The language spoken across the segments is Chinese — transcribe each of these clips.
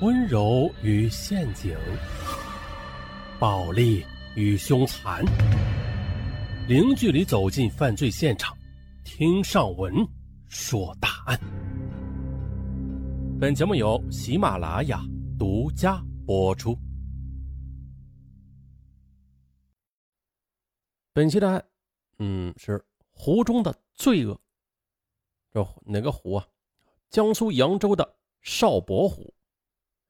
温柔与陷阱，暴力与凶残，零距离走进犯罪现场，听上文说大案。本节目由喜马拉雅独家播出。本期的案，嗯，是湖中的罪恶。这哪个湖啊？江苏扬州的邵伯湖。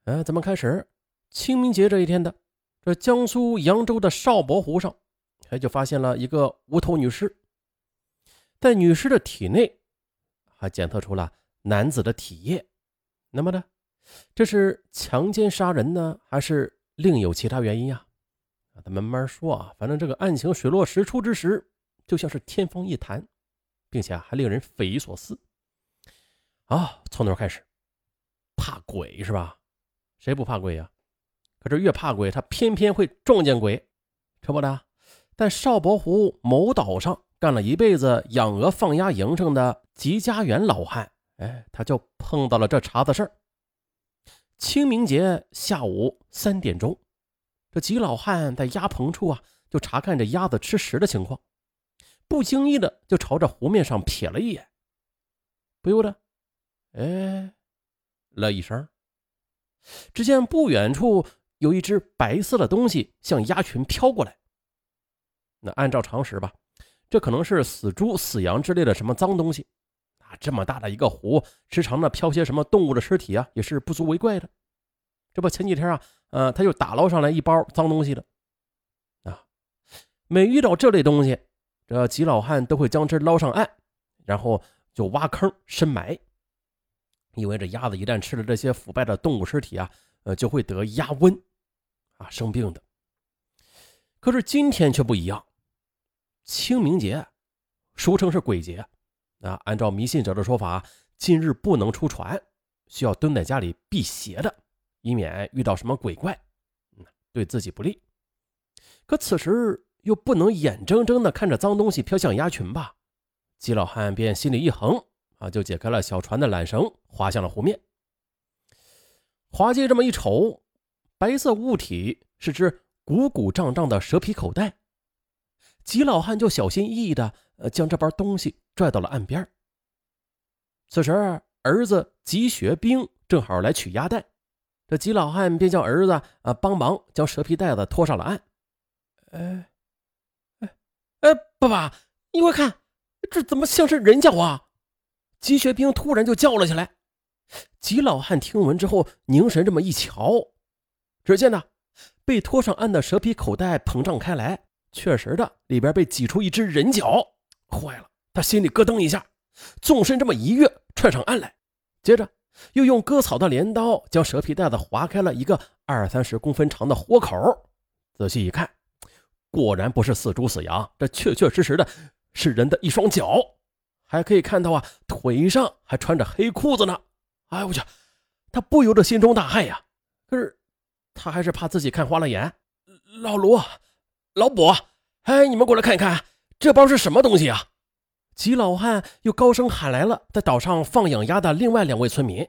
哎，咱们开始，清明节这一天的，这江苏扬州的邵伯湖上，哎，就发现了一个无头女尸。在女尸的体内，还检测出了男子的体液。那么呢，这是强奸杀人呢，还是另有其他原因呀？咱慢慢说啊。反正这个案情水落石出之时，就像是天方夜谭，并且还令人匪夷所思。啊，从哪开始？怕鬼是吧？谁不怕鬼呀？可是越怕鬼，他偏偏会撞见鬼，这不的，在少博湖某岛上干了一辈子养鹅放鸭营生的吉家园老汉，哎，他就碰到了这茬子事儿。清明节下午三点钟，这吉老汉在鸭棚处啊，就查看着鸭子吃食的情况，不经意的就朝着湖面上瞥了一眼，不由得，哎，了一声。只见不远处有一只白色的东西向鸭群飘过来。那按照常识吧，这可能是死猪、死羊之类的什么脏东西啊！这么大的一个湖，时常呢飘些什么动物的尸体啊，也是不足为怪的。这不前几天啊，呃，他就打捞上来一包脏东西的啊。每遇到这类东西，这吉老汉都会将之捞上岸，然后就挖坑深埋。因为这鸭子一旦吃了这些腐败的动物尸体啊，呃，就会得鸭瘟，啊，生病的。可是今天却不一样，清明节，俗称是鬼节，啊，按照迷信者的说法，今日不能出船，需要蹲在家里辟邪的，以免遇到什么鬼怪，嗯，对自己不利。可此时又不能眼睁睁的看着脏东西飘向鸭群吧？季老汉便心里一横。啊，就解开了小船的缆绳，划向了湖面。滑稽这么一瞅，白色物体是只鼓鼓胀胀的蛇皮口袋。吉老汉就小心翼翼的呃将这包东西拽到了岸边。此时，儿子吉学兵正好来取鸭蛋，这吉老汉便叫儿子啊帮忙将蛇皮袋子拖上了岸。哎，哎，哎，爸爸，你快看，这怎么像是人脚啊？吉学兵突然就叫了起来，吉老汉听闻之后凝神这么一瞧，只见呢，被拖上岸的蛇皮口袋膨胀开来，确实的，里边被挤出一只人脚。坏了，他心里咯噔一下，纵身这么一跃，窜上岸来，接着又用割草的镰刀将蛇皮袋子划开了一个二三十公分长的豁口。仔细一看，果然不是死猪死羊，这确确实实的是人的一双脚。还可以看到啊，腿上还穿着黑裤子呢。哎，我去，他不由得心中大骇呀。可是他还是怕自己看花了眼。老卢、老卜，哎，你们过来看一看，这包是什么东西啊？吉老汉又高声喊来了在岛上放养鸭的另外两位村民。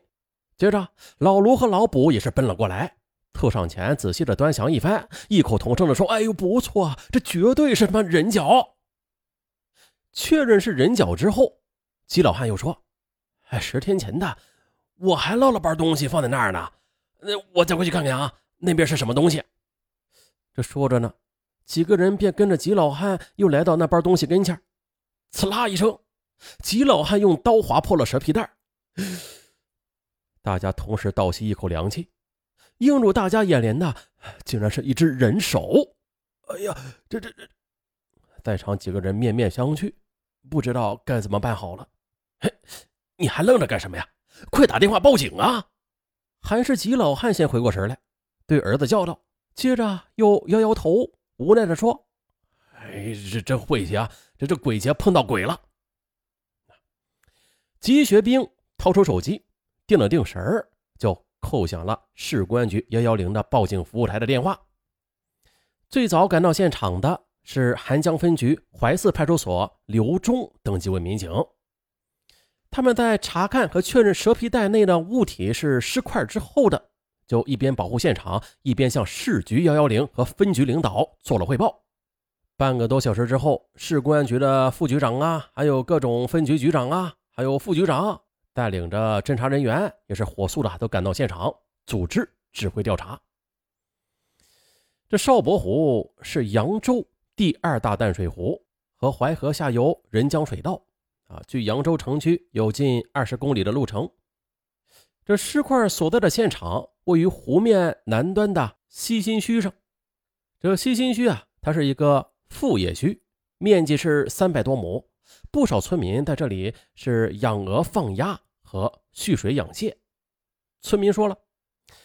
接着，老卢和老卜也是奔了过来，凑上前仔细的端详一番，异口同声的说：“哎呦，不错，这绝对是他妈人脚。”确认是人脚之后，吉老汉又说：“哎，十天前的，我还捞了包东西放在那儿呢。那我再回去看看啊，那边是什么东西？”这说着呢，几个人便跟着吉老汉又来到那包东西跟前。刺啦一声，吉老汉用刀划破了蛇皮袋。大家同时倒吸一口凉气，映入大家眼帘的，竟然是一只人手。哎呀，这这这！在场几个人面面相觑。不知道该怎么办好了，嘿，你还愣着干什么呀？快打电话报警啊！还是吉老汉先回过神来，对儿子叫道，接着又摇摇头，无奈的说：“哎，这这晦气啊！这这鬼节碰到鬼了。”吉学兵掏出手机，定了定神儿，就扣响了市公安局幺幺零的报警服务台的电话。最早赶到现场的。是韩江分局怀寺派出所刘忠等几位民警，他们在查看和确认蛇皮袋内的物体是尸块之后的，就一边保护现场，一边向市局幺幺零和分局领导做了汇报。半个多小时之后，市公安局的副局长啊，还有各种分局局长啊，还有副局长带领着侦查人员，也是火速的都赶到现场，组织指挥调查。这邵伯湖是扬州第二大淡水湖，和淮河下游人江水道啊，距扬州城区有近二十公里的路程。这尸块所在的现场位于湖面南端的西新墟上。这西新墟啊，它是一个副业区，面积是三百多亩，不少村民在这里是养鹅、放鸭和蓄水养蟹。村民说了，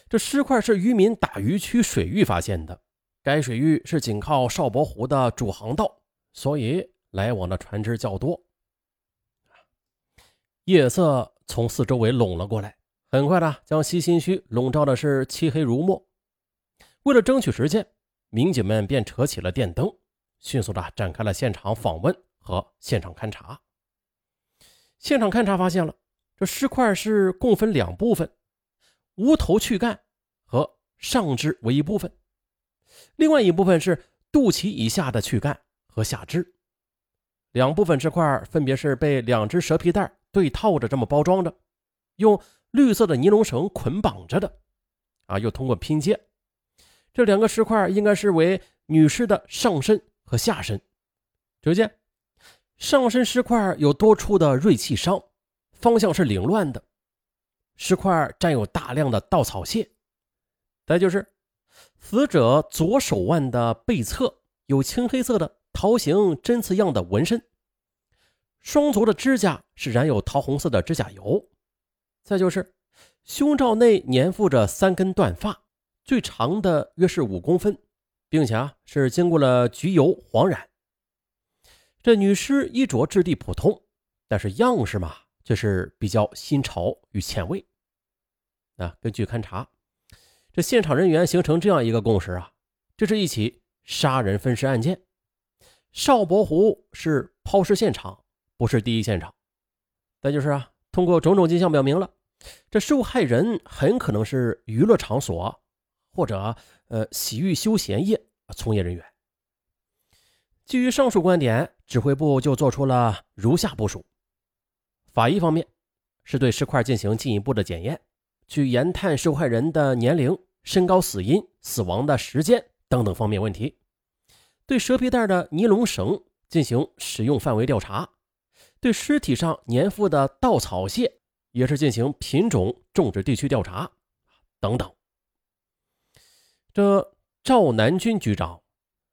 这尸块是渔民打鱼区水域发现的。该水域是紧靠邵伯湖的主航道，所以来往的船只较多。夜色从四周围拢了过来，很快的将西新区笼罩的是漆黑如墨。为了争取时间，民警们便扯起了电灯，迅速的展开了现场访问和现场勘查。现场勘查发现了，这尸块是共分两部分，无头躯干和上肢为一部分。另外一部分是肚脐以下的躯干和下肢，两部分尸块分别是被两只蛇皮袋对套着这么包装着，用绿色的尼龙绳捆绑着的，啊，又通过拼接，这两个尸块应该是为女尸的上身和下身。只见上身尸块有多处的锐器伤，方向是凌乱的，尸块沾有大量的稻草屑，再就是。死者左手腕的背侧有青黑色的桃形针刺样的纹身，双足的指甲是染有桃红色的指甲油。再就是胸罩内粘附着三根断发，最长的约是五公分，并且啊是经过了焗油黄染。这女尸衣着质地普通，但是样式嘛却是比较新潮与前卫。啊，根据勘查。这现场人员形成这样一个共识啊，这是一起杀人分尸案件。邵伯湖是抛尸现场，不是第一现场。再就是啊，通过种种迹象表明了，这受害人很可能是娱乐场所或者呃洗浴休闲业从业人员。基于上述观点，指挥部就做出了如下部署：法医方面是对尸块进行进一步的检验。去研探受害人的年龄、身高、死因、死亡的时间等等方面问题，对蛇皮袋的尼龙绳进行使用范围调查，对尸体上粘附的稻草屑也是进行品种、种植地区调查等等。这赵南军局长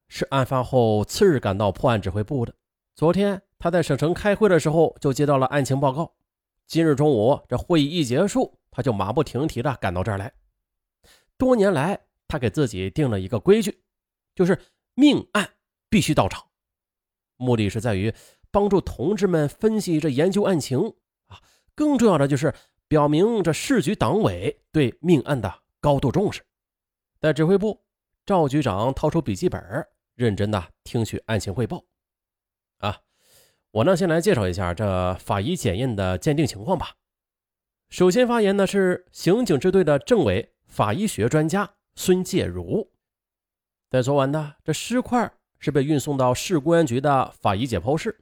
是案发后次日赶到破案指挥部的，昨天他在省城开会的时候就接到了案情报告，今日中午这会议一结束。他就马不停蹄地赶到这儿来。多年来，他给自己定了一个规矩，就是命案必须到场，目的是在于帮助同志们分析这研究案情啊。更重要的就是表明这市局党委对命案的高度重视。在指挥部，赵局长掏出笔记本，认真的听取案情汇报。啊，我呢先来介绍一下这法医检验的鉴定情况吧。首先发言的是刑警支队的政委法医学专家孙介如。在昨晚呢这尸块是被运送到市公安局的法医解剖室，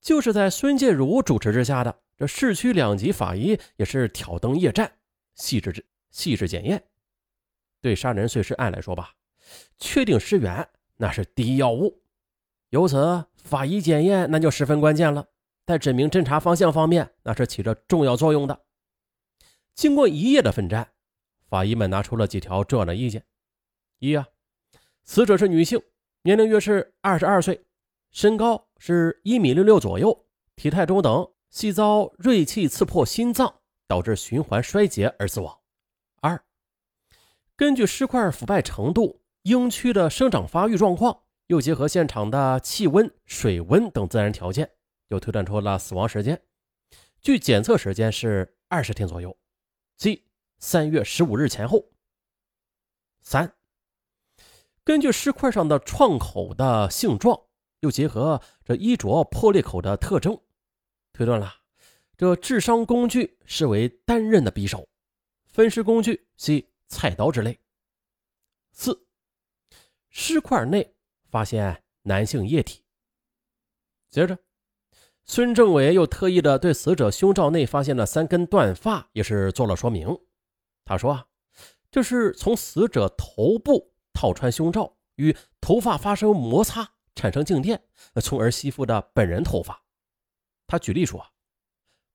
就是在孙介如主持之下的这市区两级法医也是挑灯夜战，细致细致检验。对杀人碎尸案来说吧，确定尸源那是第一要务，由此法医检验那就十分关键了，在指明侦查方向方面那是起着重要作用的。经过一夜的奋战，法医们拿出了几条重要的意见：一啊，死者是女性，年龄约是二十二岁，身高是一米六六左右，体态中等，系遭锐器刺破心脏，导致循环衰竭而死亡。二，根据尸块腐败程度、婴躯的生长发育状况，又结合现场的气温、水温等自然条件，又推断出了死亡时间，据检测时间是二十天左右。即三月十五日前后。三，根据尸块上的创口的性状，又结合这衣着破裂口的特征，推断了这致伤工具是为单刃的匕首，分尸工具系菜刀之类。四，尸块内发现男性液体。接着，孙政委又特意的对死者胸罩内发现的三根断发也是做了说明。他说啊，这是从死者头部套穿胸罩，与头发发生摩擦，产生静电，从而吸附的本人头发。他举例说，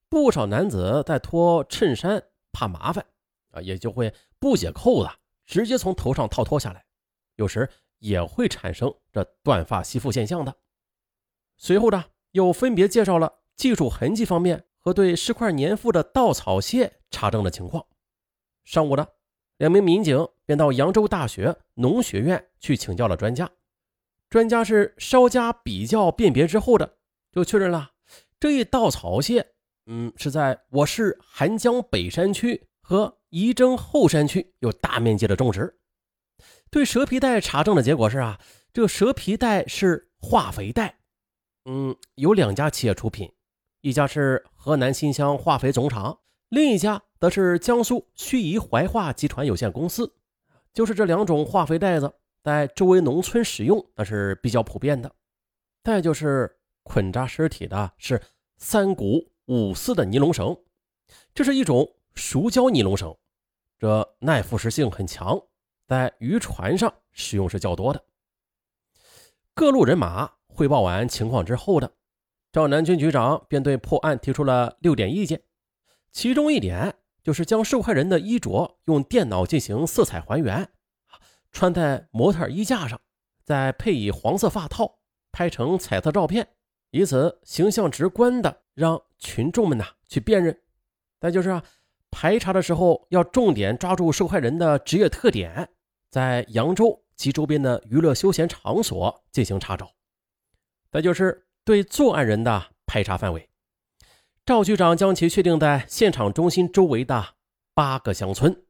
不少男子在脱衬衫怕麻烦啊，也就会不解扣子。直接从头上套脱下来，有时也会产生这断发吸附现象的。随后呢，又分别介绍了技术痕迹方面和对尸块粘附的稻草屑查证的情况。上午的两名民警便到扬州大学农学院去请教了专家。专家是稍加比较辨别之后的，就确认了这一稻草屑，嗯，是在我市邗江北山区和。仪征后山区有大面积的种植，对蛇皮袋查证的结果是啊，这个蛇皮袋是化肥袋，嗯，有两家企业出品，一家是河南新乡化肥总厂，另一家则是江苏盱眙怀化集团有限公司。就是这两种化肥袋子在周围农村使用，那是比较普遍的。再就是捆扎尸体的是三股五丝的尼龙绳，这是一种。熟胶尼龙绳，这耐腐蚀性很强，在渔船上使用是较多的。各路人马汇报完情况之后的赵南军局长便对破案提出了六点意见，其中一点就是将受害人的衣着用电脑进行色彩还原，穿在模特衣架上，再配以黄色发套，拍成彩色照片，以此形象直观的让群众们呐去辨认。再就是啊。排查的时候要重点抓住受害人的职业特点，在扬州及周边的娱乐休闲场所进行查找。再就是对作案人的排查范围，赵局长将其确定在现场中心周围的八个乡村。